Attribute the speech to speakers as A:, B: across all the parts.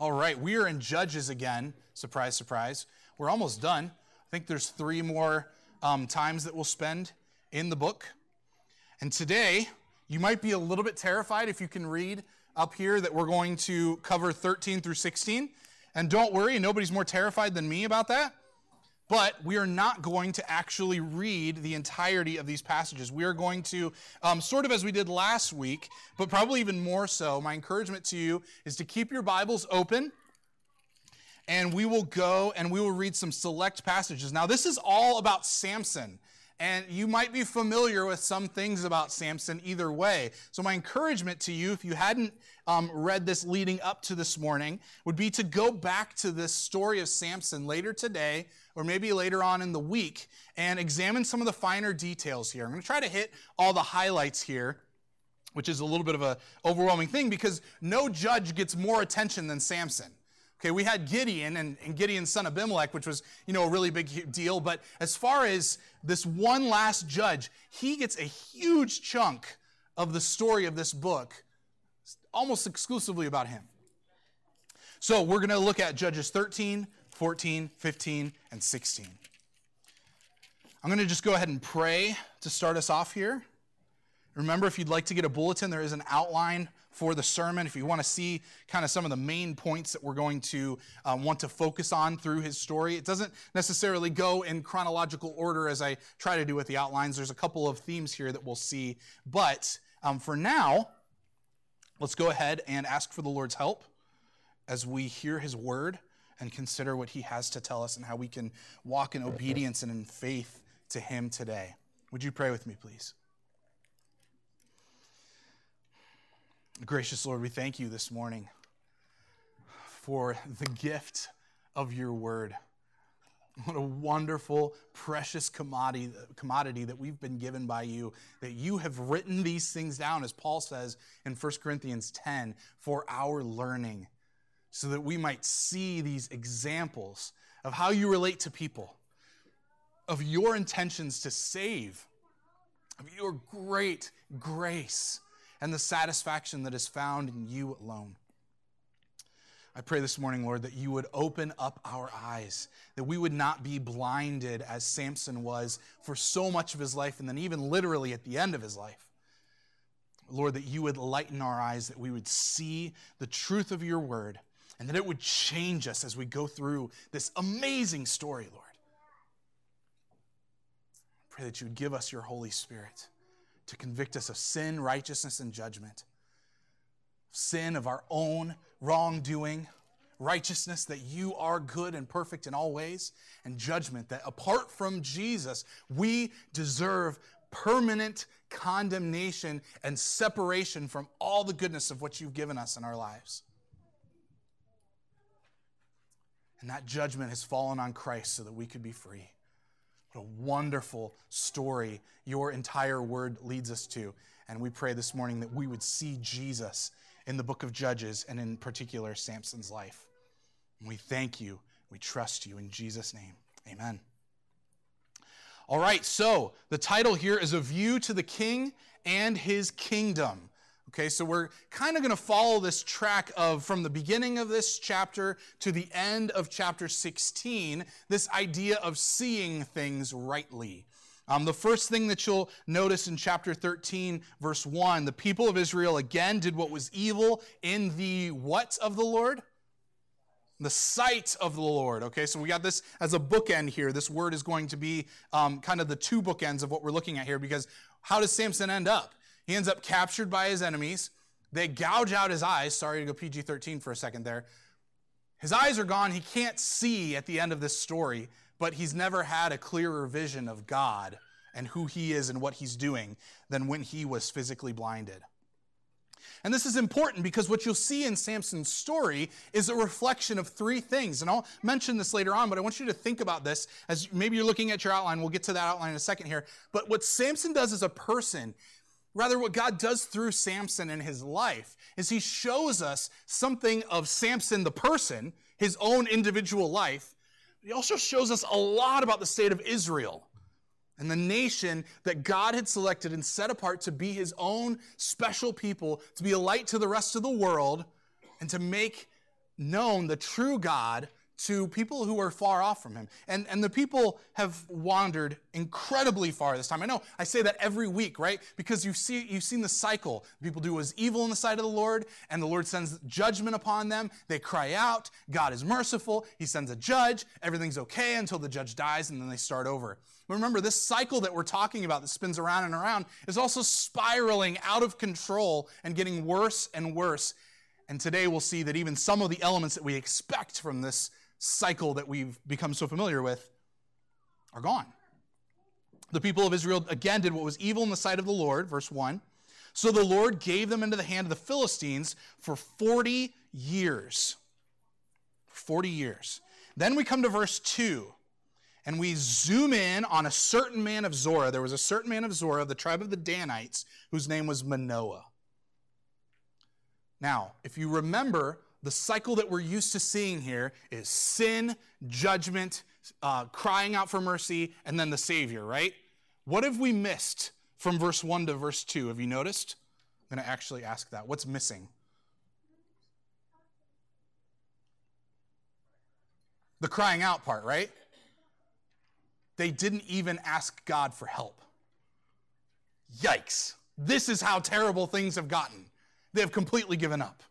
A: All right, we are in Judges again. Surprise, surprise. We're almost done. I think there's three more um, times that we'll spend in the book. And today, you might be a little bit terrified if you can read up here that we're going to cover 13 through 16. And don't worry, nobody's more terrified than me about that. But we are not going to actually read the entirety of these passages. We are going to, um, sort of as we did last week, but probably even more so, my encouragement to you is to keep your Bibles open and we will go and we will read some select passages. Now, this is all about Samson. And you might be familiar with some things about Samson either way. So my encouragement to you, if you hadn't um, read this leading up to this morning, would be to go back to this story of Samson later today, or maybe later on in the week, and examine some of the finer details here. I'm going to try to hit all the highlights here which is a little bit of a overwhelming thing because no judge gets more attention than Samson. Okay, we had Gideon and, and Gideon's son Abimelech, which was, you know, a really big deal. But as far as this one last judge, he gets a huge chunk of the story of this book, almost exclusively about him. So we're going to look at Judges 13, 14, 15, and 16. I'm going to just go ahead and pray to start us off here. Remember, if you'd like to get a bulletin, there is an outline for the sermon. If you want to see kind of some of the main points that we're going to um, want to focus on through his story, it doesn't necessarily go in chronological order as I try to do with the outlines. There's a couple of themes here that we'll see. But um, for now, let's go ahead and ask for the Lord's help as we hear his word and consider what he has to tell us and how we can walk in obedience and in faith to him today. Would you pray with me, please? Gracious Lord, we thank you this morning for the gift of your word. What a wonderful, precious commodity, commodity that we've been given by you, that you have written these things down, as Paul says in 1 Corinthians 10, for our learning, so that we might see these examples of how you relate to people, of your intentions to save, of your great grace and the satisfaction that is found in you alone. I pray this morning, Lord, that you would open up our eyes, that we would not be blinded as Samson was for so much of his life, and then even literally at the end of his life. Lord, that you would lighten our eyes, that we would see the truth of your word, and that it would change us as we go through this amazing story, Lord. I pray that you would give us your Holy Spirit to convict us of sin, righteousness, and judgment. Sin of our own wrongdoing, righteousness that you are good and perfect in all ways, and judgment that apart from Jesus, we deserve permanent condemnation and separation from all the goodness of what you've given us in our lives. And that judgment has fallen on Christ so that we could be free. What a wonderful story your entire word leads us to. And we pray this morning that we would see Jesus in the book of Judges and in particular Samson's life. And we thank you. We trust you in Jesus' name. Amen. All right, so the title here is A View to the King and His Kingdom. Okay, so we're kind of going to follow this track of from the beginning of this chapter to the end of chapter 16, this idea of seeing things rightly. Um, the first thing that you'll notice in chapter 13, verse 1, the people of Israel again did what was evil in the what of the Lord? The sight of the Lord. Okay, so we got this as a bookend here. This word is going to be um, kind of the two bookends of what we're looking at here because how does Samson end up? He ends up captured by his enemies. They gouge out his eyes. Sorry to go PG 13 for a second there. His eyes are gone. He can't see at the end of this story, but he's never had a clearer vision of God and who he is and what he's doing than when he was physically blinded. And this is important because what you'll see in Samson's story is a reflection of three things. And I'll mention this later on, but I want you to think about this as maybe you're looking at your outline. We'll get to that outline in a second here. But what Samson does as a person Rather, what God does through Samson in his life is he shows us something of Samson the person, his own individual life. He also shows us a lot about the state of Israel and the nation that God had selected and set apart to be his own special people, to be a light to the rest of the world, and to make known the true God to people who are far off from him. And, and the people have wandered incredibly far this time. I know I say that every week, right? Because you see, you've seen the cycle. People do what is evil in the sight of the Lord, and the Lord sends judgment upon them. They cry out. God is merciful. He sends a judge. Everything's okay until the judge dies, and then they start over. But remember, this cycle that we're talking about that spins around and around is also spiraling out of control and getting worse and worse. And today we'll see that even some of the elements that we expect from this cycle that we've become so familiar with are gone. The people of Israel again did what was evil in the sight of the Lord, verse 1. So the Lord gave them into the hand of the Philistines for 40 years. 40 years. Then we come to verse 2, and we zoom in on a certain man of Zorah. There was a certain man of Zorah, of the tribe of the Danites, whose name was Manoah. Now, if you remember, the cycle that we're used to seeing here is sin, judgment, uh, crying out for mercy, and then the Savior, right? What have we missed from verse 1 to verse 2? Have you noticed? I'm going to actually ask that. What's missing? The crying out part, right? They didn't even ask God for help. Yikes. This is how terrible things have gotten. They have completely given up.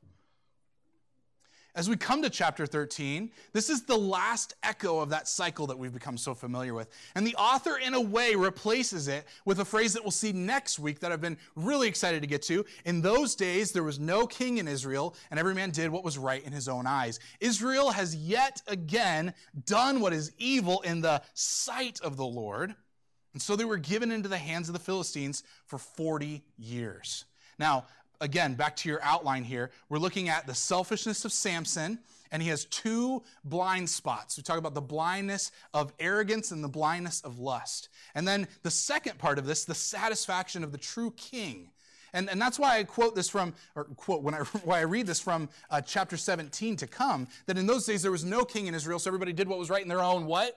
A: As we come to chapter 13, this is the last echo of that cycle that we've become so familiar with. And the author, in a way, replaces it with a phrase that we'll see next week that I've been really excited to get to. In those days, there was no king in Israel, and every man did what was right in his own eyes. Israel has yet again done what is evil in the sight of the Lord. And so they were given into the hands of the Philistines for 40 years. Now, again, back to your outline here, we're looking at the selfishness of Samson, and he has two blind spots. We talk about the blindness of arrogance and the blindness of lust. And then the second part of this, the satisfaction of the true king. And, and that's why I quote this from, or quote, when I, why I read this from uh, chapter 17 to come, that in those days there was no king in Israel, so everybody did what was right in their own what?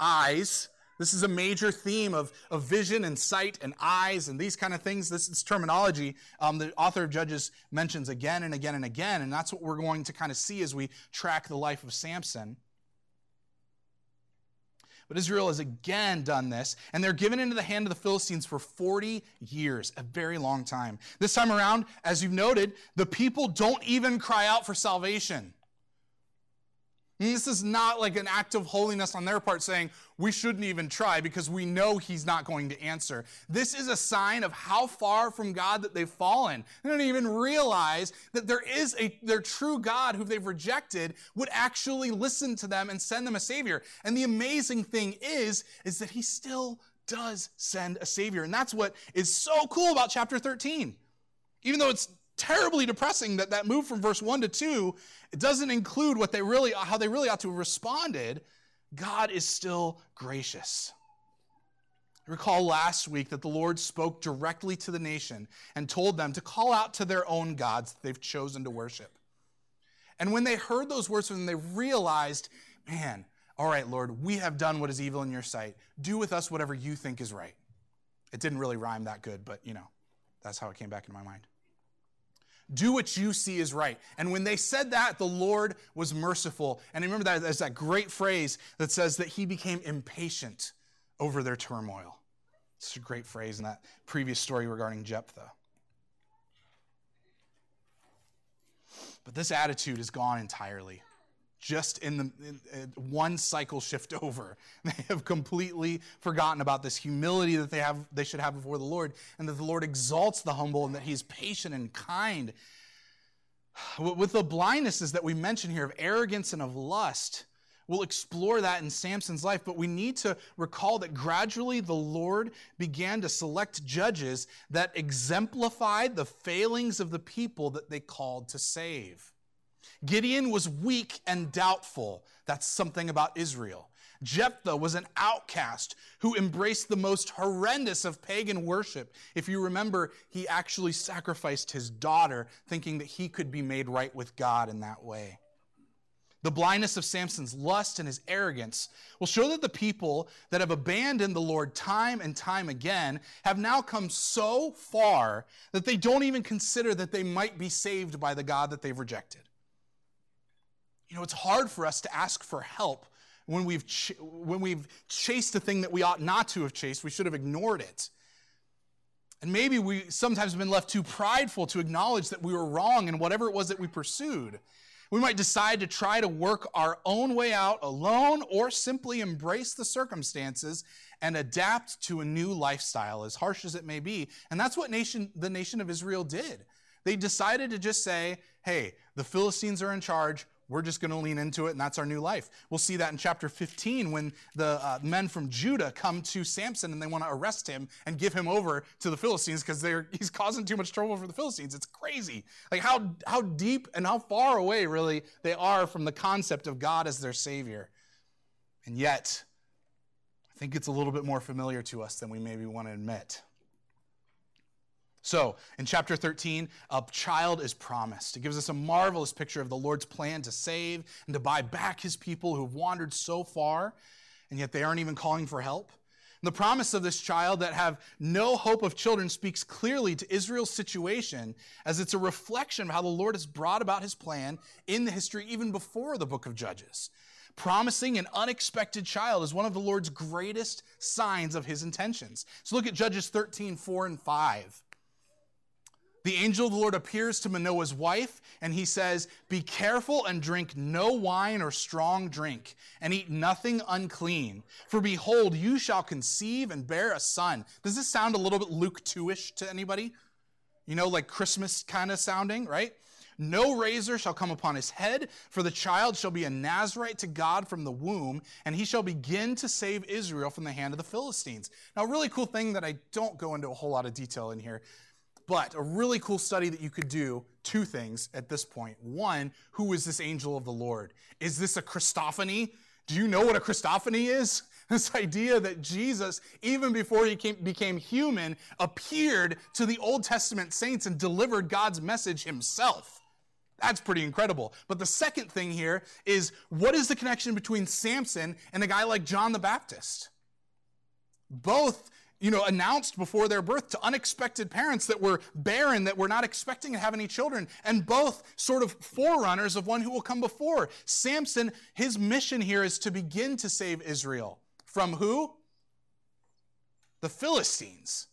A: Eyes. This is a major theme of, of vision and sight and eyes and these kind of things. This is terminology um, the author of Judges mentions again and again and again, and that's what we're going to kind of see as we track the life of Samson. But Israel has again done this, and they're given into the hand of the Philistines for 40 years, a very long time. This time around, as you've noted, the people don't even cry out for salvation. And this is not like an act of holiness on their part saying, we shouldn't even try because we know he's not going to answer. This is a sign of how far from God that they've fallen. They don't even realize that there is a, their true God who they've rejected would actually listen to them and send them a savior. And the amazing thing is, is that he still does send a savior. And that's what is so cool about chapter 13. Even though it's terribly depressing that that move from verse 1 to 2 it doesn't include what they really how they really ought to have responded. God is still gracious. Recall last week that the lord spoke directly to the nation and told them to call out to their own gods that they've chosen to worship. And when they heard those words from them they realized man all right lord we have done what is evil in your sight. Do with us whatever you think is right. It didn't really rhyme that good but you know that's how it came back into my mind do what you see is right. And when they said that, the Lord was merciful. And remember that there's that great phrase that says that he became impatient over their turmoil. It's a great phrase in that previous story regarding Jephthah. But this attitude is gone entirely just in the in, in one cycle shift over. They have completely forgotten about this humility that they have they should have before the Lord and that the Lord exalts the humble and that he's patient and kind. With the blindnesses that we mention here of arrogance and of lust, we'll explore that in Samson's life, but we need to recall that gradually the Lord began to select judges that exemplified the failings of the people that they called to save. Gideon was weak and doubtful. That's something about Israel. Jephthah was an outcast who embraced the most horrendous of pagan worship. If you remember, he actually sacrificed his daughter, thinking that he could be made right with God in that way. The blindness of Samson's lust and his arrogance will show that the people that have abandoned the Lord time and time again have now come so far that they don't even consider that they might be saved by the God that they've rejected. You know, it's hard for us to ask for help when we've, ch- when we've chased a thing that we ought not to have chased. We should have ignored it. And maybe we sometimes have been left too prideful to acknowledge that we were wrong in whatever it was that we pursued. We might decide to try to work our own way out alone or simply embrace the circumstances and adapt to a new lifestyle, as harsh as it may be. And that's what nation, the nation of Israel did. They decided to just say, hey, the Philistines are in charge. We're just going to lean into it, and that's our new life. We'll see that in chapter 15 when the uh, men from Judah come to Samson and they want to arrest him and give him over to the Philistines because he's causing too much trouble for the Philistines. It's crazy. Like how, how deep and how far away, really, they are from the concept of God as their Savior. And yet, I think it's a little bit more familiar to us than we maybe want to admit. So, in chapter 13, a child is promised. It gives us a marvelous picture of the Lord's plan to save and to buy back his people who have wandered so far, and yet they aren't even calling for help. And the promise of this child that have no hope of children speaks clearly to Israel's situation as it's a reflection of how the Lord has brought about his plan in the history even before the book of Judges. Promising an unexpected child is one of the Lord's greatest signs of his intentions. So look at Judges 13, 4 and 5. The angel of the Lord appears to Manoah's wife, and he says, Be careful and drink no wine or strong drink, and eat nothing unclean. For behold, you shall conceive and bear a son. Does this sound a little bit Luke 2 ish to anybody? You know, like Christmas kind of sounding, right? No razor shall come upon his head, for the child shall be a Nazarite to God from the womb, and he shall begin to save Israel from the hand of the Philistines. Now, a really cool thing that I don't go into a whole lot of detail in here but a really cool study that you could do, two things at this point. One, who is this angel of the Lord? Is this a Christophany? Do you know what a Christophany is? This idea that Jesus, even before he came, became human, appeared to the Old Testament saints and delivered God's message himself. That's pretty incredible. But the second thing here is what is the connection between Samson and a guy like John the Baptist? Both you know, announced before their birth to unexpected parents that were barren, that were not expecting to have any children, and both sort of forerunners of one who will come before. Samson, his mission here is to begin to save Israel. From who? The Philistines.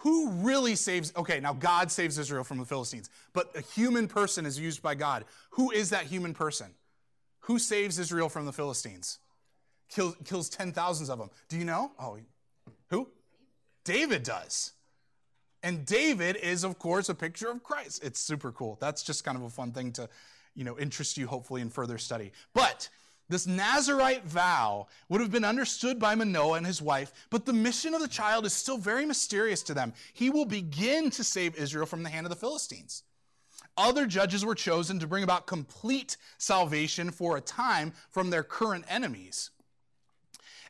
A: Who really saves? Okay, now God saves Israel from the Philistines, but a human person is used by God. Who is that human person? Who saves Israel from the Philistines? Kills, kills 10,000s of them. Do you know? Oh, who? David does. And David is, of course, a picture of Christ. It's super cool. That's just kind of a fun thing to, you know, interest you hopefully in further study. But this Nazarite vow would have been understood by Manoah and his wife, but the mission of the child is still very mysterious to them. He will begin to save Israel from the hand of the Philistines. Other judges were chosen to bring about complete salvation for a time from their current enemies.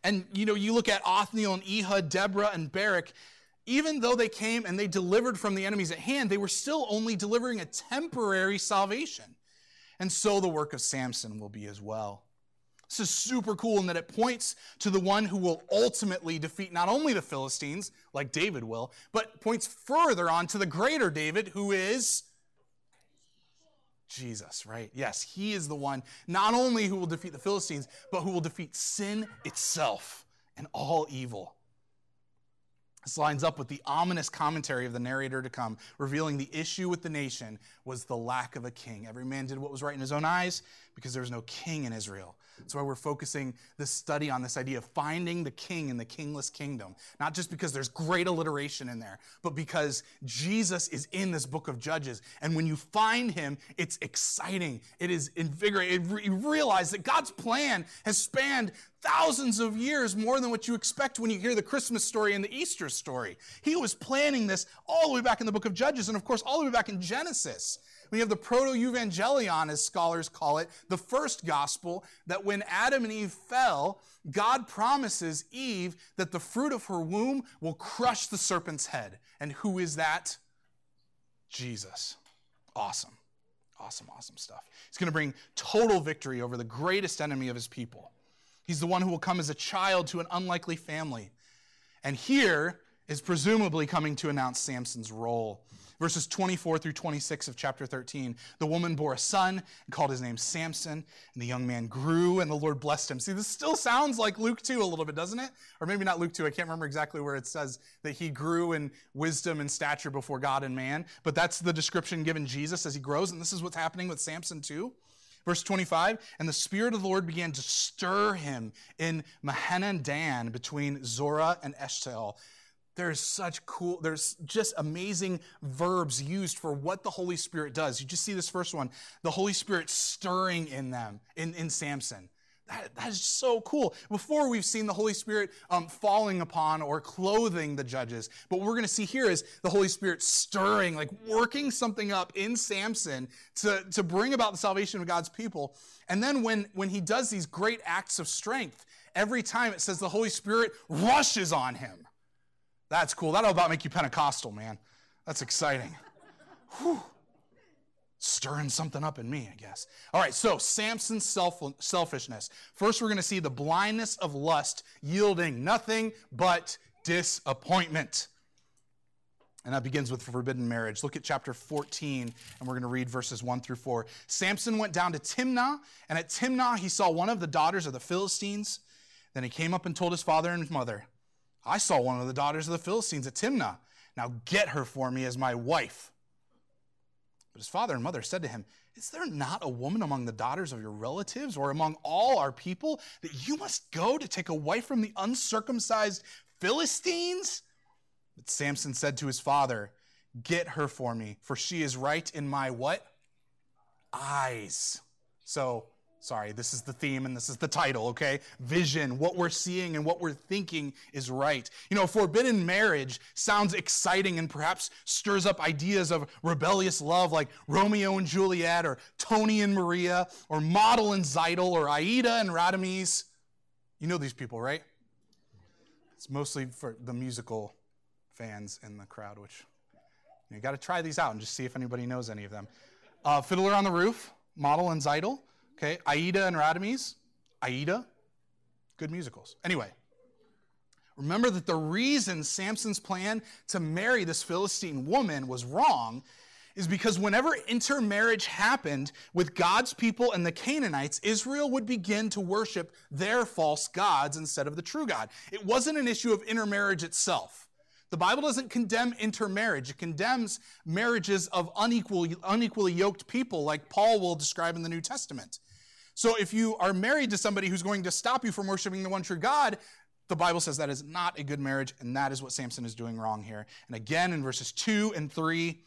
A: And you know, you look at Othniel and Ehud, Deborah and Barak, even though they came and they delivered from the enemies at hand, they were still only delivering a temporary salvation. And so the work of Samson will be as well. This is super cool in that it points to the one who will ultimately defeat not only the Philistines, like David will, but points further on to the greater David, who is Jesus, right? Yes, he is the one not only who will defeat the Philistines, but who will defeat sin itself and all evil. This lines up with the ominous commentary of the narrator to come, revealing the issue with the nation was the lack of a king. Every man did what was right in his own eyes because there was no king in Israel. That's why we're focusing this study on this idea of finding the king in the kingless kingdom. Not just because there's great alliteration in there, but because Jesus is in this book of Judges. And when you find him, it's exciting. It is invigorating. You realize that God's plan has spanned thousands of years more than what you expect when you hear the Christmas story and the Easter story. He was planning this all the way back in the book of Judges, and of course, all the way back in Genesis. We have the proto-evangelion, as scholars call it, the first gospel, that when Adam and Eve fell, God promises Eve that the fruit of her womb will crush the serpent's head. And who is that? Jesus. Awesome. Awesome, awesome stuff. He's going to bring total victory over the greatest enemy of his people. He's the one who will come as a child to an unlikely family. And here, is presumably coming to announce Samson's role. Verses 24 through 26 of chapter 13. The woman bore a son and called his name Samson, and the young man grew, and the Lord blessed him. See, this still sounds like Luke 2 a little bit, doesn't it? Or maybe not Luke 2. I can't remember exactly where it says that he grew in wisdom and stature before God and man, but that's the description given Jesus as he grows, and this is what's happening with Samson too. Verse 25, and the Spirit of the Lord began to stir him in Mahaneh Dan between Zorah and Eshtaol. There's such cool, there's just amazing verbs used for what the Holy Spirit does. You just see this first one, the Holy Spirit stirring in them, in, in Samson. That, that is so cool. Before we've seen the Holy Spirit um, falling upon or clothing the judges, but what we're going to see here is the Holy Spirit stirring, like working something up in Samson to, to bring about the salvation of God's people. And then when, when he does these great acts of strength, every time it says the Holy Spirit rushes on him. That's cool. That'll about make you Pentecostal, man. That's exciting. Whew stirring something up in me, I guess. All right, so Samson's self, selfishness. First, we're going to see the blindness of lust yielding nothing but disappointment. And that begins with forbidden marriage. Look at chapter 14, and we're going to read verses 1 through 4. Samson went down to Timnah, and at Timnah he saw one of the daughters of the Philistines. Then he came up and told his father and his mother, I saw one of the daughters of the Philistines at Timnah. Now get her for me as my wife. But his father and mother said to him, Is there not a woman among the daughters of your relatives or among all our people that you must go to take a wife from the uncircumcised Philistines? But Samson said to his father, Get her for me, for she is right in my what? Eyes. So Sorry, this is the theme and this is the title, okay? Vision, what we're seeing and what we're thinking is right. You know, forbidden marriage sounds exciting and perhaps stirs up ideas of rebellious love like Romeo and Juliet or Tony and Maria or Motel and Tzeitel or Aida and Radames. You know these people, right? It's mostly for the musical fans in the crowd, which you got to try these out and just see if anybody knows any of them. Uh, Fiddler on the Roof, Motel and Tzeitel. Okay, Aida and Radames, Aida, good musicals. Anyway, remember that the reason Samson's plan to marry this Philistine woman was wrong is because whenever intermarriage happened with God's people and the Canaanites, Israel would begin to worship their false gods instead of the true God. It wasn't an issue of intermarriage itself. The Bible doesn't condemn intermarriage. It condemns marriages of unequally, unequally yoked people, like Paul will describe in the New Testament. So if you are married to somebody who's going to stop you from worshiping the one true God, the Bible says that is not a good marriage, and that is what Samson is doing wrong here. And again, in verses 2 and 3,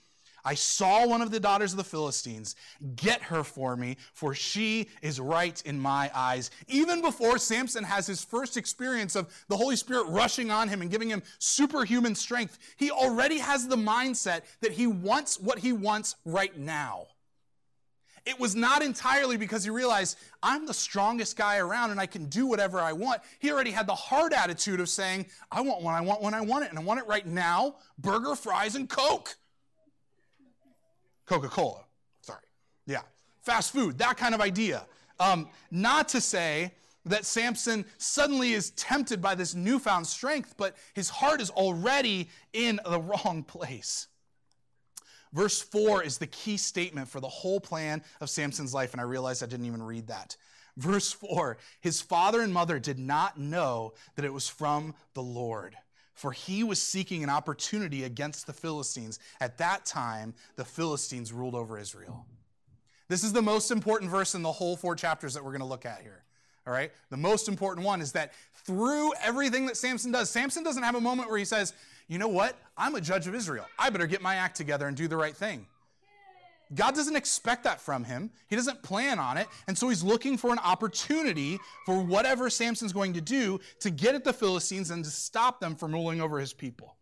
A: I saw one of the daughters of the Philistines. Get her for me, for she is right in my eyes. Even before Samson has his first experience of the Holy Spirit rushing on him and giving him superhuman strength, he already has the mindset that he wants what he wants right now. It was not entirely because he realized, I'm the strongest guy around and I can do whatever I want. He already had the hard attitude of saying, I want one, I want one, I want it, and I want it right now burger, fries, and Coke. Coca Cola, sorry. Yeah. Fast food, that kind of idea. Um, not to say that Samson suddenly is tempted by this newfound strength, but his heart is already in the wrong place. Verse 4 is the key statement for the whole plan of Samson's life, and I realized I didn't even read that. Verse 4 His father and mother did not know that it was from the Lord, for he was seeking an opportunity against the Philistines. At that time, the Philistines ruled over Israel. This is the most important verse in the whole four chapters that we're going to look at here. All right? The most important one is that through everything that Samson does, Samson doesn't have a moment where he says, you know what? I'm a judge of Israel. I better get my act together and do the right thing. God doesn't expect that from him. He doesn't plan on it. And so he's looking for an opportunity for whatever Samson's going to do to get at the Philistines and to stop them from ruling over his people.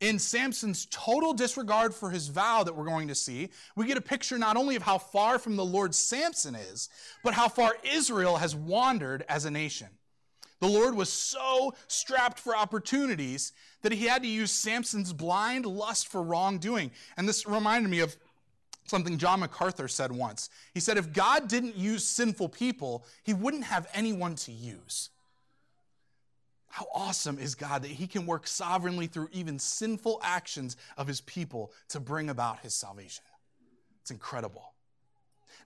A: In Samson's total disregard for his vow that we're going to see, we get a picture not only of how far from the Lord Samson is, but how far Israel has wandered as a nation. The Lord was so strapped for opportunities that he had to use Samson's blind lust for wrongdoing. And this reminded me of something John MacArthur said once. He said, If God didn't use sinful people, he wouldn't have anyone to use. How awesome is God that He can work sovereignly through even sinful actions of His people to bring about His salvation? It's incredible.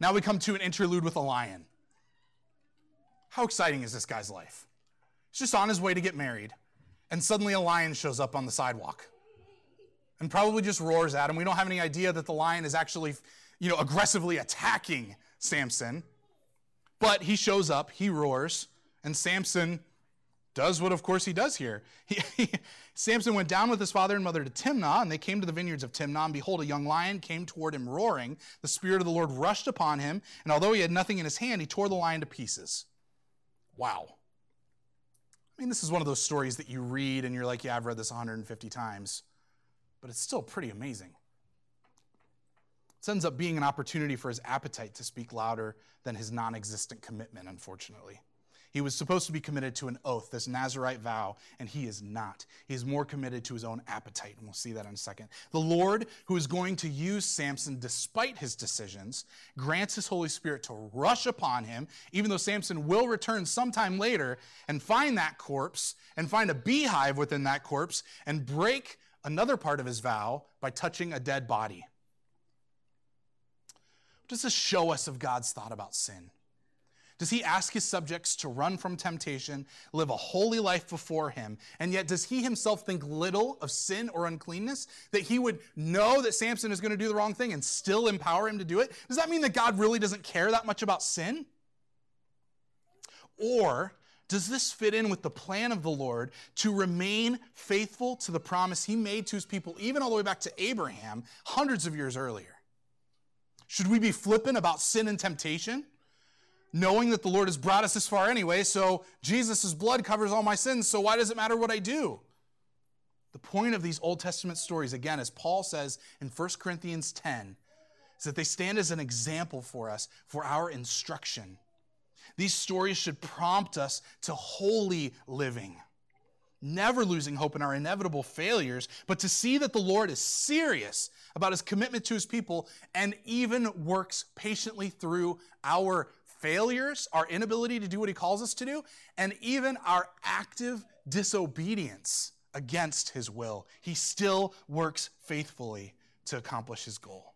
A: Now we come to an interlude with a lion. How exciting is this guy's life? He's just on his way to get married, and suddenly a lion shows up on the sidewalk and probably just roars at him. We don't have any idea that the lion is actually, you know, aggressively attacking Samson. But he shows up, he roars, and Samson does what, of course, he does here. He, he, Samson went down with his father and mother to Timnah, and they came to the vineyards of Timnah. And behold, a young lion came toward him roaring. The Spirit of the Lord rushed upon him, and although he had nothing in his hand, he tore the lion to pieces. Wow. I mean, this is one of those stories that you read and you're like, yeah, I've read this 150 times, but it's still pretty amazing. It ends up being an opportunity for his appetite to speak louder than his non existent commitment, unfortunately. He was supposed to be committed to an oath, this Nazarite vow, and he is not. He is more committed to his own appetite, and we'll see that in a second. The Lord, who is going to use Samson despite his decisions, grants his Holy Spirit to rush upon him, even though Samson will return sometime later and find that corpse and find a beehive within that corpse and break another part of his vow by touching a dead body. What does this show us of God's thought about sin? Does he ask his subjects to run from temptation, live a holy life before him? And yet, does he himself think little of sin or uncleanness? That he would know that Samson is going to do the wrong thing and still empower him to do it? Does that mean that God really doesn't care that much about sin? Or does this fit in with the plan of the Lord to remain faithful to the promise he made to his people, even all the way back to Abraham, hundreds of years earlier? Should we be flippant about sin and temptation? Knowing that the Lord has brought us this far anyway, so Jesus' blood covers all my sins, so why does it matter what I do? The point of these Old Testament stories, again, as Paul says in 1 Corinthians 10, is that they stand as an example for us for our instruction. These stories should prompt us to holy living, never losing hope in our inevitable failures, but to see that the Lord is serious about his commitment to his people and even works patiently through our failures, our inability to do what he calls us to do, and even our active disobedience against his will. He still works faithfully to accomplish his goal.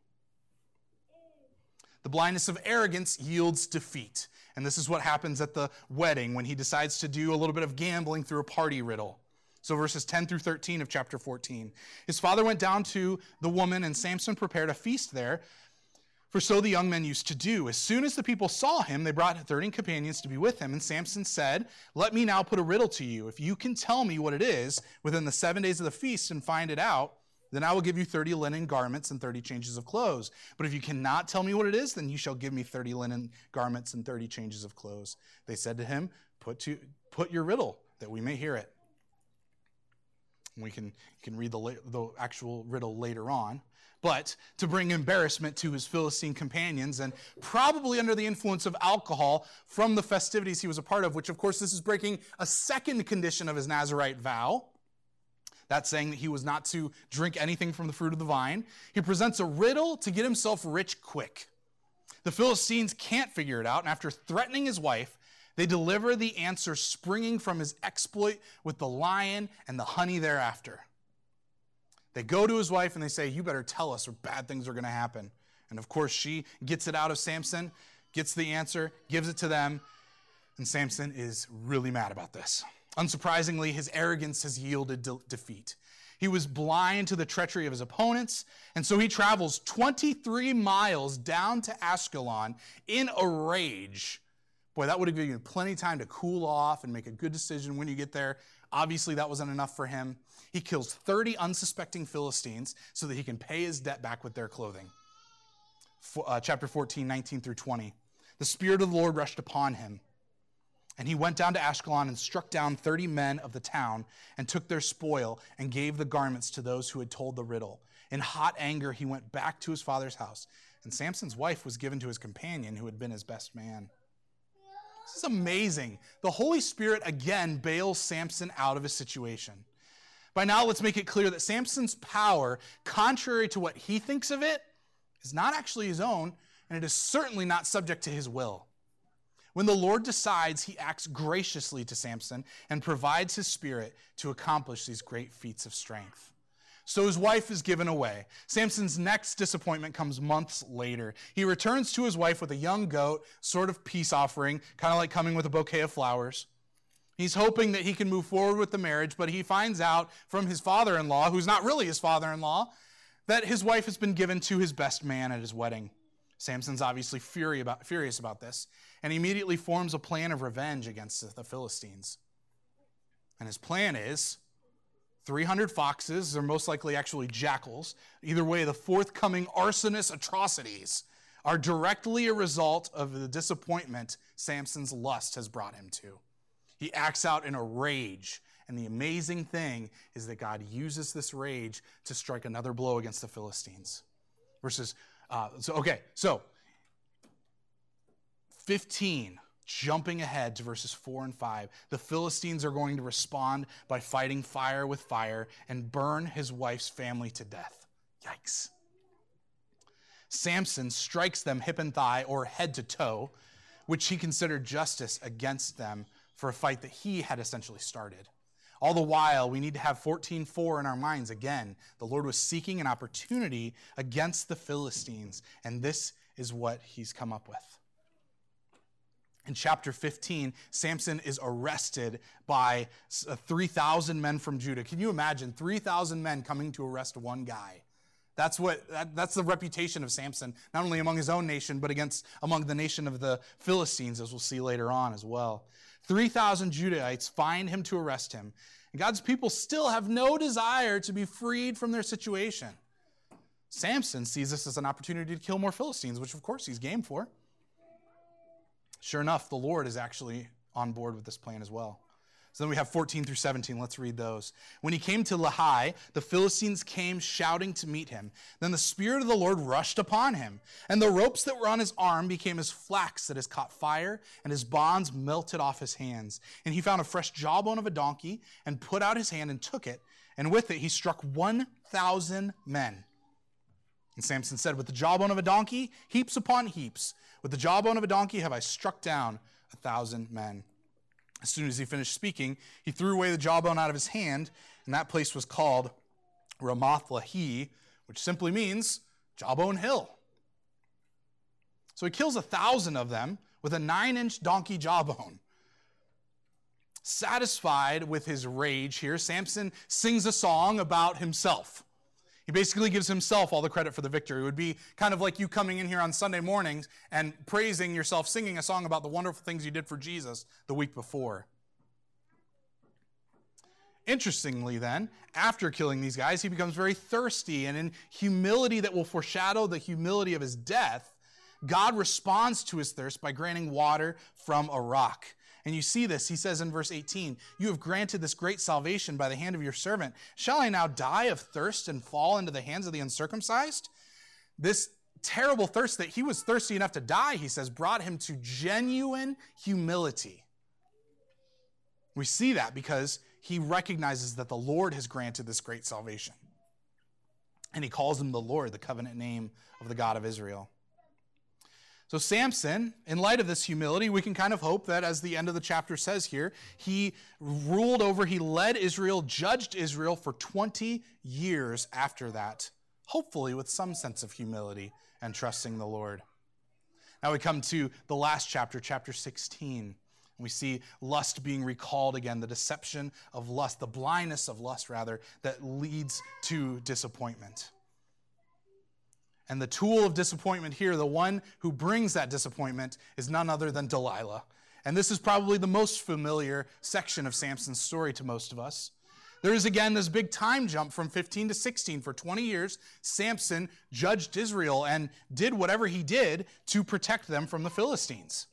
A: The blindness of arrogance yields defeat. And this is what happens at the wedding when he decides to do a little bit of gambling through a party riddle. So, verses 10 through 13 of chapter 14. His father went down to the woman, and Samson prepared a feast there. For so the young men used to do. As soon as the people saw him, they brought 30 companions to be with him. And Samson said, Let me now put a riddle to you. If you can tell me what it is within the seven days of the feast and find it out, then I will give you 30 linen garments and 30 changes of clothes. But if you cannot tell me what it is, then you shall give me 30 linen garments and 30 changes of clothes. They said to him, Put, to, put your riddle that we may hear it. We can, can read the, the actual riddle later on but to bring embarrassment to his Philistine companions, and probably under the influence of alcohol from the festivities he was a part of, which, of course, this is breaking a second condition of his Nazarite vow. That's saying that he was not to drink anything from the fruit of the vine. He presents a riddle to get himself rich quick. The Philistines can't figure it out, and after threatening his wife, they deliver the answer springing from his exploit with the lion and the honey thereafter. They go to his wife and they say, You better tell us or bad things are going to happen. And of course, she gets it out of Samson, gets the answer, gives it to them, and Samson is really mad about this. Unsurprisingly, his arrogance has yielded de- defeat. He was blind to the treachery of his opponents, and so he travels 23 miles down to Ascalon in a rage. Boy, that would have given you plenty of time to cool off and make a good decision when you get there. Obviously, that wasn't enough for him. He kills 30 unsuspecting Philistines so that he can pay his debt back with their clothing. uh, chapter 14, 19 through 20. The Spirit of the Lord rushed upon him. And he went down to Ashkelon and struck down 30 men of the town and took their spoil and gave the garments to those who had told the riddle. In hot anger, he went back to his father's house. And Samson's wife was given to his companion who had been his best man. This is amazing. The Holy Spirit again bails Samson out of his situation. By now, let's make it clear that Samson's power, contrary to what he thinks of it, is not actually his own, and it is certainly not subject to his will. When the Lord decides, he acts graciously to Samson and provides his spirit to accomplish these great feats of strength. So his wife is given away. Samson's next disappointment comes months later. He returns to his wife with a young goat, sort of peace offering, kind of like coming with a bouquet of flowers. He's hoping that he can move forward with the marriage, but he finds out from his father in law, who's not really his father in law, that his wife has been given to his best man at his wedding. Samson's obviously about, furious about this, and he immediately forms a plan of revenge against the Philistines. And his plan is 300 foxes, they're most likely actually jackals. Either way, the forthcoming arsonist atrocities are directly a result of the disappointment Samson's lust has brought him to. He acts out in a rage. And the amazing thing is that God uses this rage to strike another blow against the Philistines. Verses, uh, so, okay, so 15 Jumping ahead to verses 4 and 5, the Philistines are going to respond by fighting fire with fire and burn his wife's family to death. Yikes. Samson strikes them hip and thigh or head to toe, which he considered justice against them for a fight that he had essentially started. All the while, we need to have 14:4 in our minds again. The Lord was seeking an opportunity against the Philistines, and this is what he's come up with. In chapter 15, Samson is arrested by uh, 3,000 men from Judah. Can you imagine 3,000 men coming to arrest one guy? That's what that, that's the reputation of Samson, not only among his own nation, but against among the nation of the Philistines, as we'll see later on as well. 3,000 Judahites find him to arrest him. And God's people still have no desire to be freed from their situation. Samson sees this as an opportunity to kill more Philistines, which of course he's game for. Sure enough, the Lord is actually on board with this plan as well. So then we have 14 through 17. Let's read those. When he came to Lehi, the Philistines came shouting to meet him. Then the Spirit of the Lord rushed upon him, and the ropes that were on his arm became as flax that has caught fire, and his bonds melted off his hands. And he found a fresh jawbone of a donkey, and put out his hand and took it, and with it he struck 1,000 men. And Samson said, With the jawbone of a donkey, heaps upon heaps. With the jawbone of a donkey have I struck down a thousand men. As soon as he finished speaking, he threw away the jawbone out of his hand, and that place was called Ramath Lehi, which simply means jawbone hill. So he kills a thousand of them with a nine inch donkey jawbone. Satisfied with his rage here, Samson sings a song about himself. He basically gives himself all the credit for the victory. It would be kind of like you coming in here on Sunday mornings and praising yourself, singing a song about the wonderful things you did for Jesus the week before. Interestingly, then, after killing these guys, he becomes very thirsty, and in humility that will foreshadow the humility of his death, God responds to his thirst by granting water from a rock. And you see this, he says in verse 18, You have granted this great salvation by the hand of your servant. Shall I now die of thirst and fall into the hands of the uncircumcised? This terrible thirst that he was thirsty enough to die, he says, brought him to genuine humility. We see that because he recognizes that the Lord has granted this great salvation. And he calls him the Lord, the covenant name of the God of Israel. So, Samson, in light of this humility, we can kind of hope that, as the end of the chapter says here, he ruled over, he led Israel, judged Israel for 20 years after that, hopefully with some sense of humility and trusting the Lord. Now we come to the last chapter, chapter 16. And We see lust being recalled again, the deception of lust, the blindness of lust, rather, that leads to disappointment. And the tool of disappointment here, the one who brings that disappointment, is none other than Delilah. And this is probably the most familiar section of Samson's story to most of us. There is again this big time jump from 15 to 16. For 20 years, Samson judged Israel and did whatever he did to protect them from the Philistines.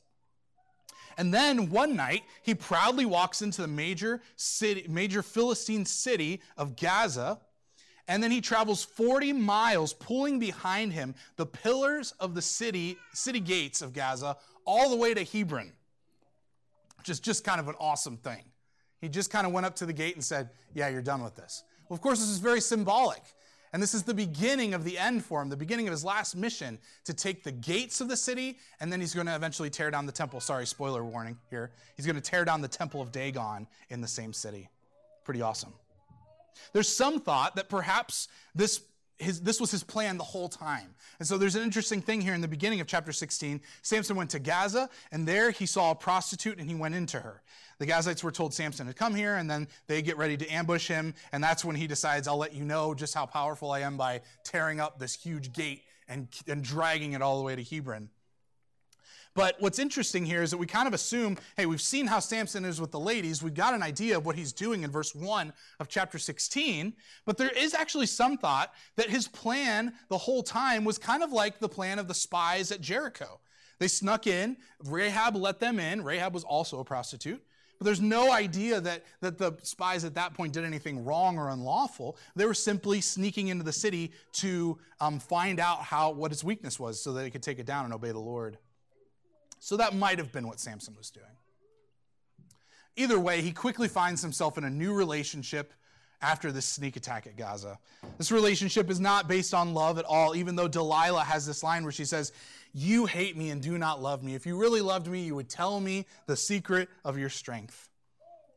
A: And then one night, he proudly walks into the major city, major Philistine city of Gaza and then he travels 40 miles, pulling behind him the pillars of the city, city gates of Gaza, all the way to Hebron, which is just kind of an awesome thing. He just kind of went up to the gate and said, Yeah, you're done with this. Well, of course, this is very symbolic. And this is the beginning of the end for him, the beginning of his last mission to take the gates of the city, and then he's going to eventually tear down the temple. Sorry, spoiler warning here. He's going to tear down the temple of Dagon in the same city. Pretty awesome. There's some thought that perhaps this his, this was his plan the whole time. And so there's an interesting thing here in the beginning of chapter 16. Samson went to Gaza, and there he saw a prostitute and he went into her. The Gazites were told Samson to come here, and then they get ready to ambush him. And that's when he decides, I'll let you know just how powerful I am by tearing up this huge gate and, and dragging it all the way to Hebron. But what's interesting here is that we kind of assume, hey, we've seen how Samson is with the ladies. We've got an idea of what he's doing in verse 1 of chapter 16. But there is actually some thought that his plan the whole time was kind of like the plan of the spies at Jericho. They snuck in, Rahab let them in. Rahab was also a prostitute. But there's no idea that, that the spies at that point did anything wrong or unlawful. They were simply sneaking into the city to um, find out how what its weakness was so that they could take it down and obey the Lord. So that might have been what Samson was doing. Either way, he quickly finds himself in a new relationship after this sneak attack at Gaza. This relationship is not based on love at all, even though Delilah has this line where she says, You hate me and do not love me. If you really loved me, you would tell me the secret of your strength.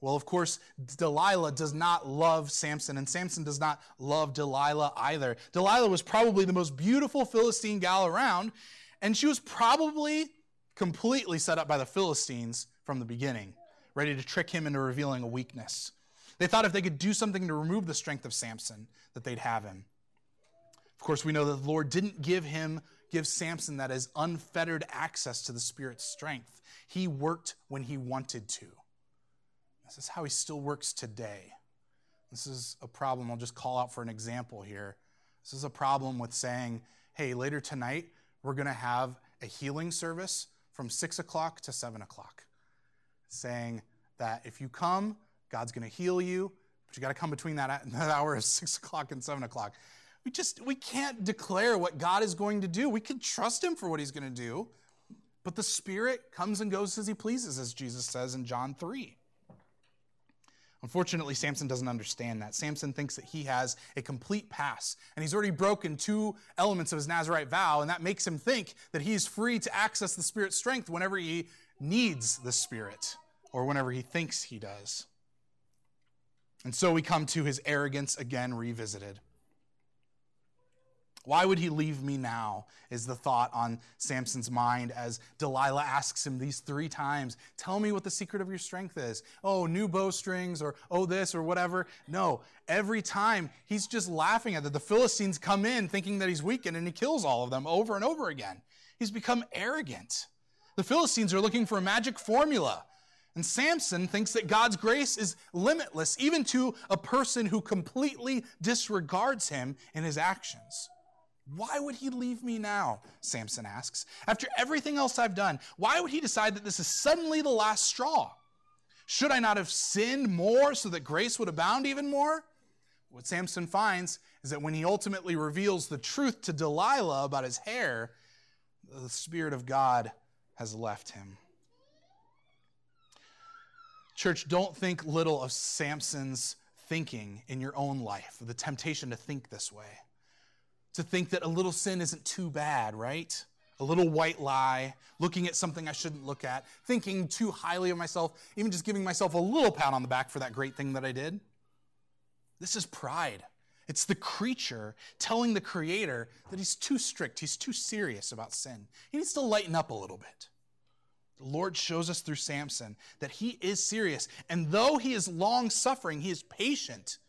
A: Well, of course, Delilah does not love Samson, and Samson does not love Delilah either. Delilah was probably the most beautiful Philistine gal around, and she was probably completely set up by the Philistines from the beginning, ready to trick him into revealing a weakness. They thought if they could do something to remove the strength of Samson, that they'd have him. Of course, we know that the Lord didn't give him, give Samson that as unfettered access to the Spirit's strength. He worked when he wanted to. This is how he still works today. This is a problem. I'll just call out for an example here. This is a problem with saying, hey, later tonight, we're going to have a healing service from 6 o'clock to 7 o'clock, saying that if you come, God's going to heal you, but you got to come between that, that hour of 6 o'clock and 7 o'clock. We just, we can't declare what God is going to do. We can trust him for what he's going to do, but the Spirit comes and goes as he pleases, as Jesus says in John 3. Unfortunately, Samson doesn't understand that. Samson thinks that he has a complete pass, and he's already broken two elements of his Nazarite vow, and that makes him think that he's free to access the Spirit's strength whenever he needs the Spirit or whenever he thinks he does. And so we come to his arrogance again revisited. Why would he leave me now? Is the thought on Samson's mind as Delilah asks him these three times Tell me what the secret of your strength is. Oh, new bowstrings, or oh, this, or whatever. No, every time he's just laughing at it. The Philistines come in thinking that he's weakened and he kills all of them over and over again. He's become arrogant. The Philistines are looking for a magic formula. And Samson thinks that God's grace is limitless, even to a person who completely disregards him in his actions. Why would he leave me now? Samson asks. After everything else I've done, why would he decide that this is suddenly the last straw? Should I not have sinned more so that grace would abound even more? What Samson finds is that when he ultimately reveals the truth to Delilah about his hair, the Spirit of God has left him. Church, don't think little of Samson's thinking in your own life, the temptation to think this way to think that a little sin isn't too bad, right? A little white lie, looking at something I shouldn't look at, thinking too highly of myself, even just giving myself a little pat on the back for that great thing that I did. This is pride. It's the creature telling the creator that he's too strict, he's too serious about sin. He needs to lighten up a little bit. The Lord shows us through Samson that he is serious. And though he is long suffering, he is patient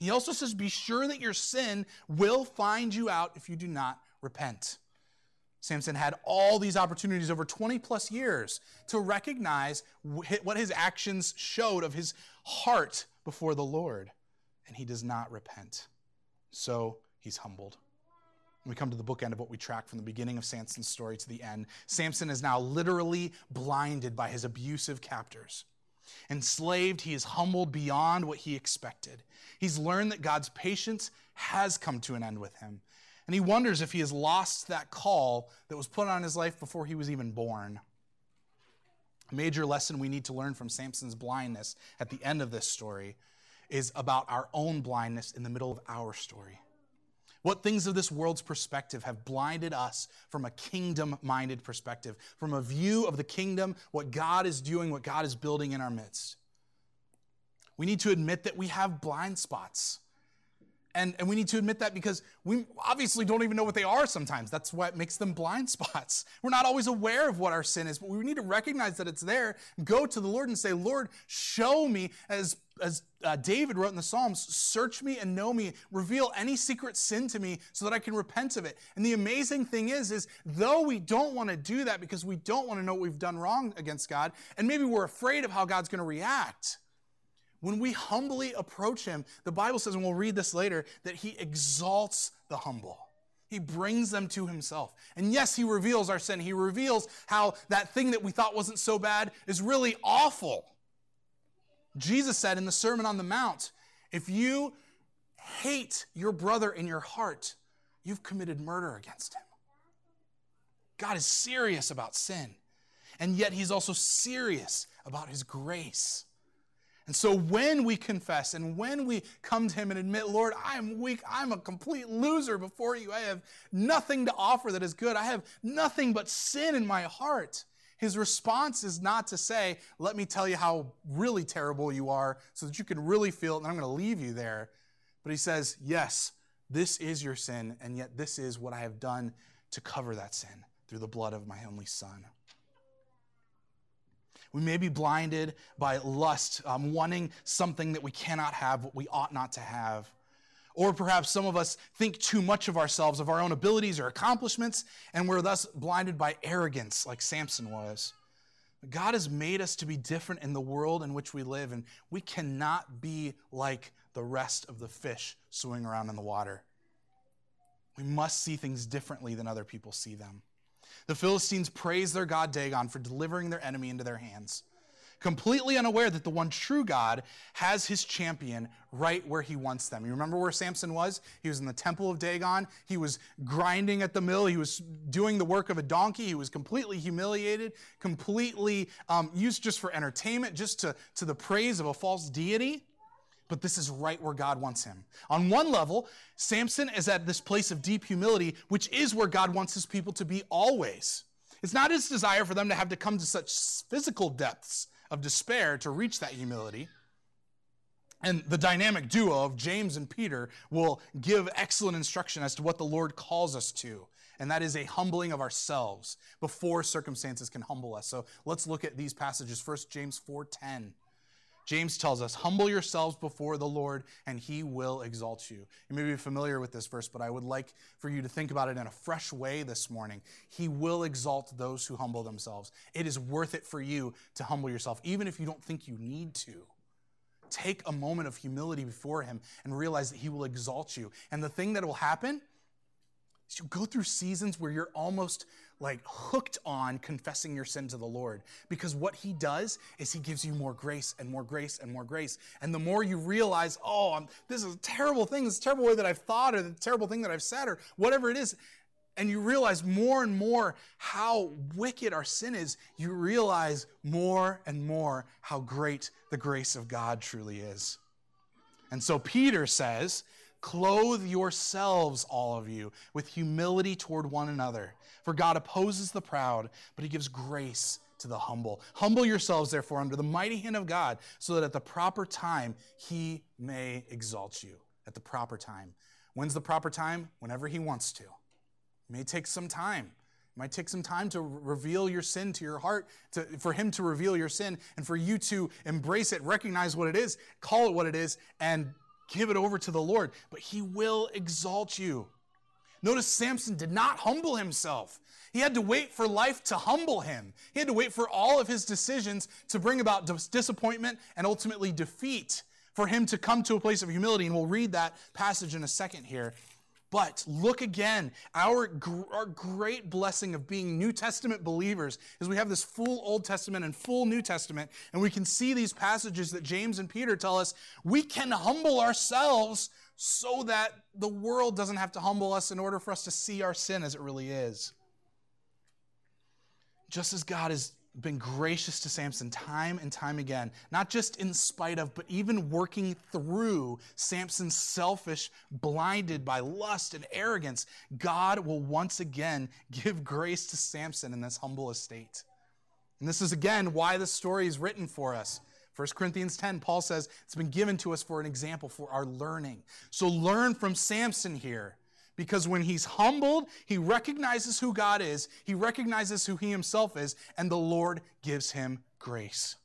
A: he also says, Be sure that your sin will find you out if you do not repent. Samson had all these opportunities over 20 plus years to recognize what his actions showed of his heart before the Lord, and he does not repent. So he's humbled. we come to the bookend of what we track from the beginning of Samson's story to the end. Samson is now literally blinded by his abusive captors. Enslaved, he is humbled beyond what he expected. He's learned that God's patience has come to an end with him. And he wonders if he has lost that call that was put on his life before he was even born. A major lesson we need to learn from Samson's blindness at the end of this story is about our own blindness in the middle of our story. What things of this world's perspective have blinded us from a kingdom minded perspective, from a view of the kingdom, what God is doing, what God is building in our midst? We need to admit that we have blind spots. And, and we need to admit that because we obviously don't even know what they are sometimes. That's what makes them blind spots. We're not always aware of what our sin is, but we need to recognize that it's there, go to the Lord and say, Lord, show me, as, as uh, David wrote in the Psalms, search me and know me, reveal any secret sin to me so that I can repent of it. And the amazing thing is, is though we don't want to do that because we don't want to know what we've done wrong against God, and maybe we're afraid of how God's going to react, when we humbly approach him, the Bible says, and we'll read this later, that he exalts the humble. He brings them to himself. And yes, he reveals our sin. He reveals how that thing that we thought wasn't so bad is really awful. Jesus said in the Sermon on the Mount, if you hate your brother in your heart, you've committed murder against him. God is serious about sin, and yet he's also serious about his grace. And so when we confess and when we come to Him and admit, Lord, I am weak, I'm a complete loser before you, I have nothing to offer that is good, I have nothing but sin in my heart. His response is not to say, Let me tell you how really terrible you are so that you can really feel it, and I'm going to leave you there. But He says, Yes, this is your sin, and yet this is what I have done to cover that sin through the blood of my only Son. We may be blinded by lust, um, wanting something that we cannot have, what we ought not to have. Or perhaps some of us think too much of ourselves, of our own abilities or accomplishments, and we're thus blinded by arrogance, like Samson was. God has made us to be different in the world in which we live, and we cannot be like the rest of the fish swimming around in the water. We must see things differently than other people see them. The Philistines praised their god Dagon for delivering their enemy into their hands, completely unaware that the one true God has his champion right where he wants them. You remember where Samson was? He was in the temple of Dagon. He was grinding at the mill. He was doing the work of a donkey. He was completely humiliated, completely um, used just for entertainment, just to, to the praise of a false deity but this is right where God wants him. On one level, Samson is at this place of deep humility, which is where God wants his people to be always. It's not his desire for them to have to come to such physical depths of despair to reach that humility. And the dynamic duo of James and Peter will give excellent instruction as to what the Lord calls us to. And that is a humbling of ourselves before circumstances can humble us. So let's look at these passages. First, James 4:10. James tells us, Humble yourselves before the Lord, and he will exalt you. You may be familiar with this verse, but I would like for you to think about it in a fresh way this morning. He will exalt those who humble themselves. It is worth it for you to humble yourself, even if you don't think you need to. Take a moment of humility before him and realize that he will exalt you. And the thing that will happen you go through seasons where you're almost like hooked on confessing your sin to the Lord because what he does is he gives you more grace and more grace and more grace. And the more you realize, oh, I'm, this is a terrible thing, this terrible way that I've thought or the terrible thing that I've said or whatever it is, and you realize more and more how wicked our sin is, you realize more and more how great the grace of God truly is. And so Peter says, Clothe yourselves, all of you, with humility toward one another. For God opposes the proud, but he gives grace to the humble. Humble yourselves, therefore, under the mighty hand of God, so that at the proper time he may exalt you. At the proper time. When's the proper time? Whenever he wants to. It may take some time. It might take some time to reveal your sin to your heart, to, for him to reveal your sin, and for you to embrace it, recognize what it is, call it what it is, and give it over to the Lord. But he will exalt you. Notice Samson did not humble himself. He had to wait for life to humble him. He had to wait for all of his decisions to bring about disappointment and ultimately defeat for him to come to a place of humility. And we'll read that passage in a second here. But look again, our, our great blessing of being New Testament believers is we have this full Old Testament and full New Testament, and we can see these passages that James and Peter tell us we can humble ourselves so that the world doesn't have to humble us in order for us to see our sin as it really is. Just as God is been gracious to Samson time and time again, not just in spite of, but even working through Samson's selfish, blinded by lust and arrogance. God will once again give grace to Samson in this humble estate. And this is again why the story is written for us. 1 Corinthians 10, Paul says it's been given to us for an example, for our learning. So learn from Samson here. Because when he's humbled, he recognizes who God is, he recognizes who he himself is, and the Lord gives him grace.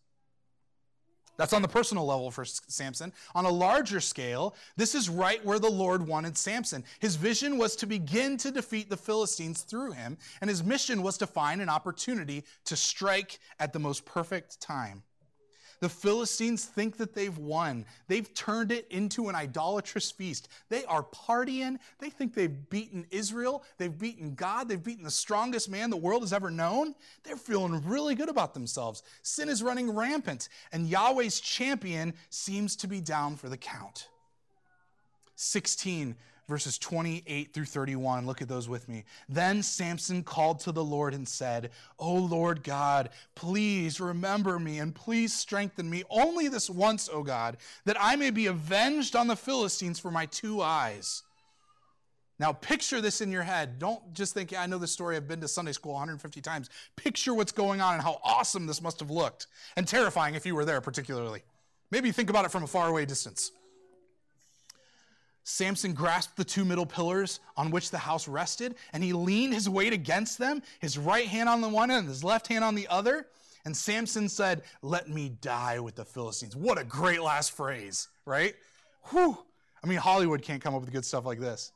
A: That's on the personal level for Samson. On a larger scale, this is right where the Lord wanted Samson. His vision was to begin to defeat the Philistines through him, and his mission was to find an opportunity to strike at the most perfect time. The Philistines think that they've won. They've turned it into an idolatrous feast. They are partying. They think they've beaten Israel. They've beaten God. They've beaten the strongest man the world has ever known. They're feeling really good about themselves. Sin is running rampant, and Yahweh's champion seems to be down for the count. 16 verses 28 through 31. Look at those with me. Then Samson called to the Lord and said, O Lord God, please remember me and please strengthen me only this once, O God, that I may be avenged on the Philistines for my two eyes. Now, picture this in your head. Don't just think, yeah, I know this story. I've been to Sunday school 150 times. Picture what's going on and how awesome this must have looked, and terrifying if you were there, particularly. Maybe think about it from a faraway distance. Samson grasped the two middle pillars on which the house rested, and he leaned his weight against them, his right hand on the one end, his left hand on the other. And Samson said, Let me die with the Philistines. What a great last phrase, right? Whew. I mean, Hollywood can't come up with good stuff like this.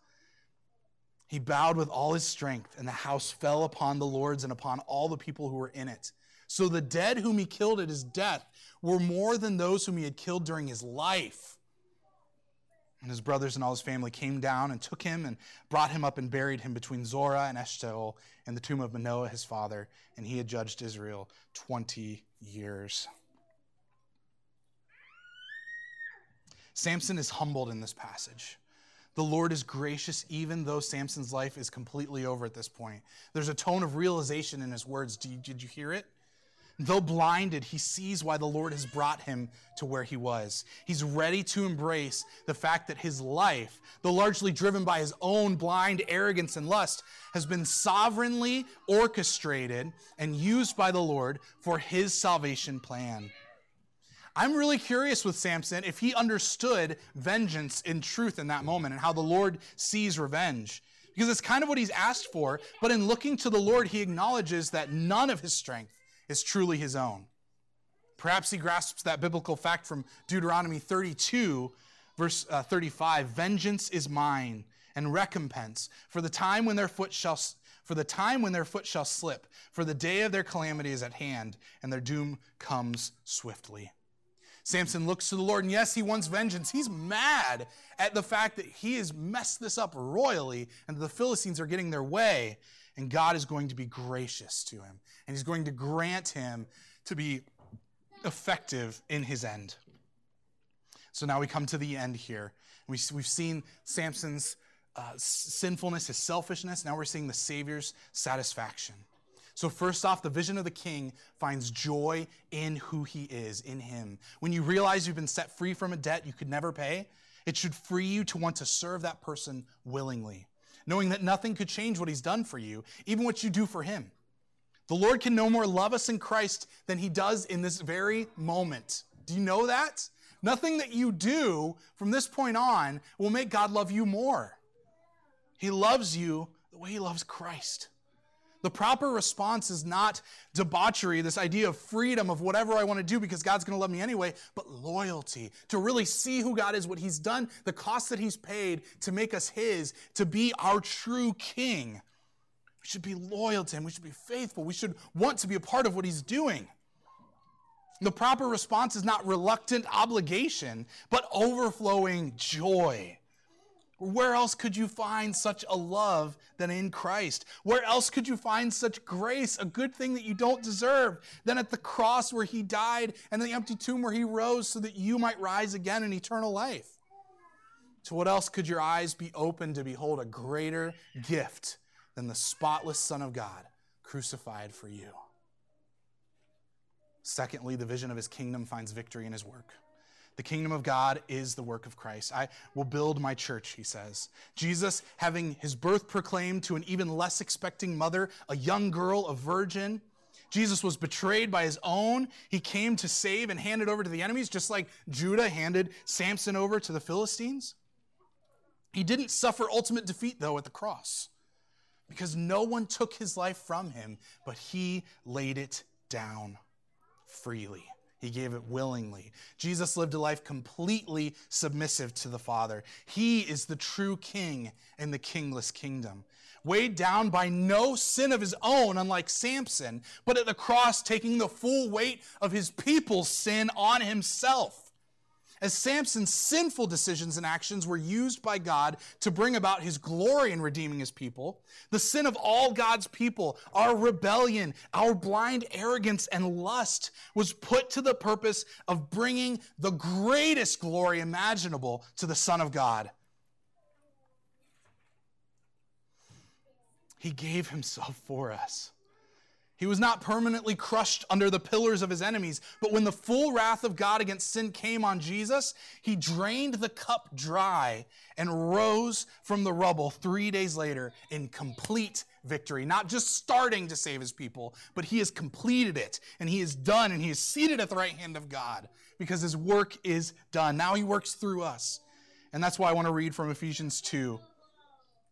A: He bowed with all his strength, and the house fell upon the lords and upon all the people who were in it. So the dead whom he killed at his death were more than those whom he had killed during his life. And his brothers and all his family came down and took him and brought him up and buried him between Zorah and Eshtaol in the tomb of Manoah his father. And he had judged Israel 20 years. Samson is humbled in this passage. The Lord is gracious even though Samson's life is completely over at this point. There's a tone of realization in his words. Did you, did you hear it? Though blinded, he sees why the Lord has brought him to where he was. He's ready to embrace the fact that his life, though largely driven by his own blind arrogance and lust, has been sovereignly orchestrated and used by the Lord for his salvation plan. I'm really curious with Samson if he understood vengeance in truth in that moment and how the Lord sees revenge. Because it's kind of what he's asked for, but in looking to the Lord, he acknowledges that none of his strength, is truly his own. Perhaps he grasps that biblical fact from Deuteronomy 32, verse uh, 35 Vengeance is mine and recompense for the time when their foot shall. For the time when their foot shall slip, for the day of their calamity is at hand, and their doom comes swiftly. Samson looks to the Lord, and yes, he wants vengeance. He's mad at the fact that he has messed this up royally and the Philistines are getting their way and God is going to be gracious to him, and he's going to grant him to be effective in his end. So now we come to the end here. We, we've seen Samson's uh, sinfulness, his selfishness. Now we're seeing the Savior's satisfaction. So, first off, the vision of the king finds joy in who he is, in him. When you realize you've been set free from a debt you could never pay, it should free you to want to serve that person willingly knowing that nothing could change what he's done for you, even what you do for him. The Lord can no more love us in Christ than he does in this very moment. Do you know that? Nothing that you do from this point on will make God love you more. He loves you the way he loves Christ. The proper response is not debauchery, this idea of freedom of whatever I want to do because God's going to love me anyway, but loyalty, to really see who God is, what He's done, the cost that He's paid to make us His, to be our true King. We should be loyal to Him. We should be faithful. We should want to be a part of what He's doing. The proper response is not reluctant obligation, but overflowing joy. Where else could you find such a love than in Christ? Where else could you find such grace, a good thing that you don't deserve, than at the cross where he died and the empty tomb where he rose so that you might rise again in eternal life? To what else could your eyes be open to behold a greater gift than the spotless Son of God crucified for you? Secondly, the vision of his kingdom finds victory in his work. The kingdom of God is the work of Christ. I will build my church, he says. Jesus, having his birth proclaimed to an even less expecting mother, a young girl, a virgin, Jesus was betrayed by his own. He came to save and handed over to the enemies, just like Judah handed Samson over to the Philistines. He didn't suffer ultimate defeat, though, at the cross, because no one took his life from him, but he laid it down freely. He gave it willingly. Jesus lived a life completely submissive to the Father. He is the true king in the kingless kingdom. Weighed down by no sin of his own, unlike Samson, but at the cross taking the full weight of his people's sin on himself as Samson's sinful decisions and actions were used by God to bring about his glory in redeeming his people, the sin of all God's people, our rebellion, our blind arrogance and lust was put to the purpose of bringing the greatest glory imaginable to the Son of God. He gave himself for us. He was not permanently crushed under the pillars of his enemies, but when the full wrath of God against sin came on Jesus, he drained the cup dry and rose from the rubble three days later in complete victory. Not just starting to save his people, but he has completed it and he is done and he is seated at the right hand of God because his work is done. Now he works through us. And that's why I want to read from Ephesians 2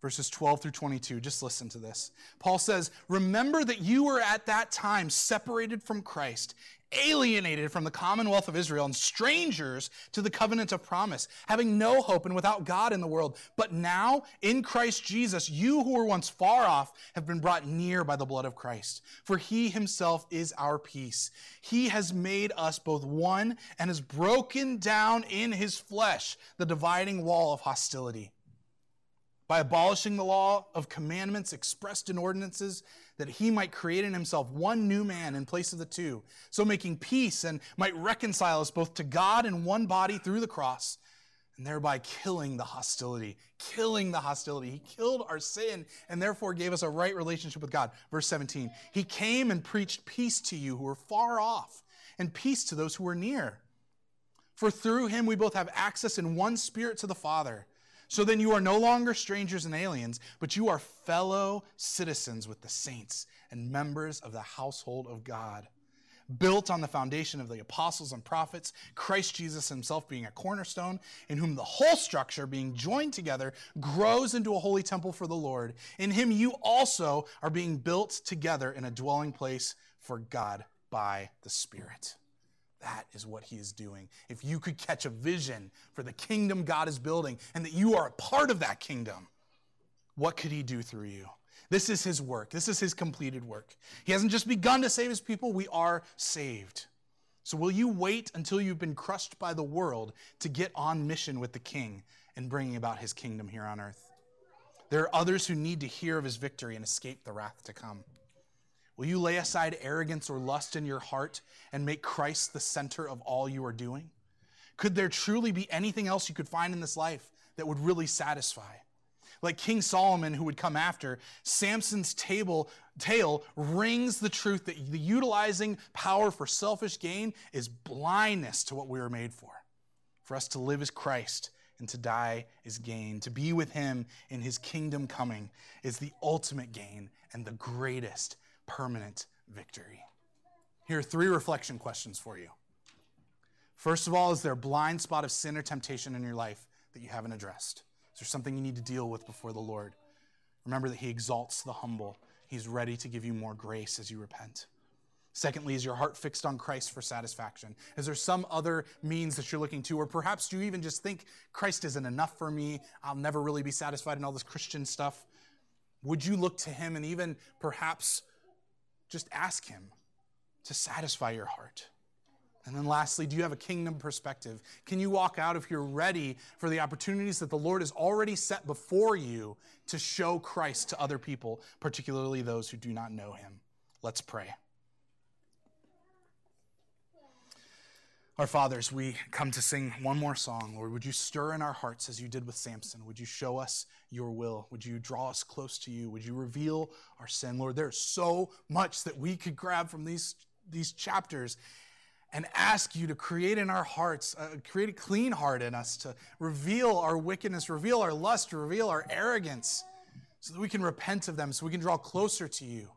A: verses 12 through 22. Just listen to this. Paul says, Remember that you were at that time separated from Christ, alienated from the commonwealth of Israel, and strangers to the covenant of promise, having no hope and without God in the world. But now, in Christ Jesus, you who were once far off have been brought near by the blood of Christ. For he himself is our peace. He has made us both one and has broken down in his flesh the dividing wall of hostility by abolishing the law of commandments expressed in ordinances, that he might create in himself one new man in place of the two, so making peace and might reconcile us both to God in one body through the cross, and thereby killing the hostility. Killing the hostility. He killed our sin and therefore gave us a right relationship with God. Verse 17 He came and preached peace to you who were far off, and peace to those who were near. For through him we both have access in one spirit to the Father. So then you are no longer strangers and aliens, but you are fellow citizens with the saints and members of the household of God. Built on the foundation of the apostles and prophets, Christ Jesus himself being a cornerstone, in whom the whole structure, being joined together, grows into a holy temple for the Lord. In him you also are being built together in a dwelling place for God by the Spirit. That is what he is doing. If you could catch a vision for the kingdom God is building and that you are a part of that kingdom, what could he do through you? This is his work. This is his completed work. He hasn't just begun to save his people, we are saved. So, will you wait until you've been crushed by the world to get on mission with the king and bringing about his kingdom here on earth? There are others who need to hear of his victory and escape the wrath to come. Will you lay aside arrogance or lust in your heart and make Christ the center of all you are doing? Could there truly be anything else you could find in this life that would really satisfy? Like King Solomon, who would come after, Samson's table, tale rings the truth that the utilizing power for selfish gain is blindness to what we were made for. For us to live as Christ and to die is gain. To be with him in his kingdom coming is the ultimate gain and the greatest permanent victory. Here are three reflection questions for you. First of all, is there a blind spot of sin or temptation in your life that you haven't addressed? Is there something you need to deal with before the Lord? Remember that He exalts the humble. He's ready to give you more grace as you repent. Secondly, is your heart fixed on Christ for satisfaction? Is there some other means that you're looking to? Or perhaps do you even just think Christ isn't enough for me? I'll never really be satisfied in all this Christian stuff. Would you look to Him and even perhaps just ask Him to satisfy your heart. And then lastly, do you have a kingdom perspective? Can you walk out if you're ready for the opportunities that the Lord has already set before you to show Christ to other people, particularly those who do not know Him? Let's pray. Our fathers, we come to sing one more song. Lord, would you stir in our hearts as you did with Samson? Would you show us your will? Would you draw us close to you? Would you reveal our sin? Lord, there's so much that we could grab from these, these chapters. and ask you to create in our hearts, uh, create a clean heart in us, to reveal our wickedness, reveal our lust, reveal our arrogance, so that we can repent of them, so we can draw closer to you.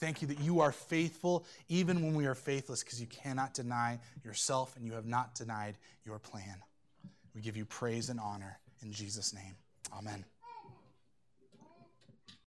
A: Thank you that you are faithful even when we are faithless, because you cannot deny yourself and you have not denied your plan. We give you praise and honor in Jesus' name. Amen.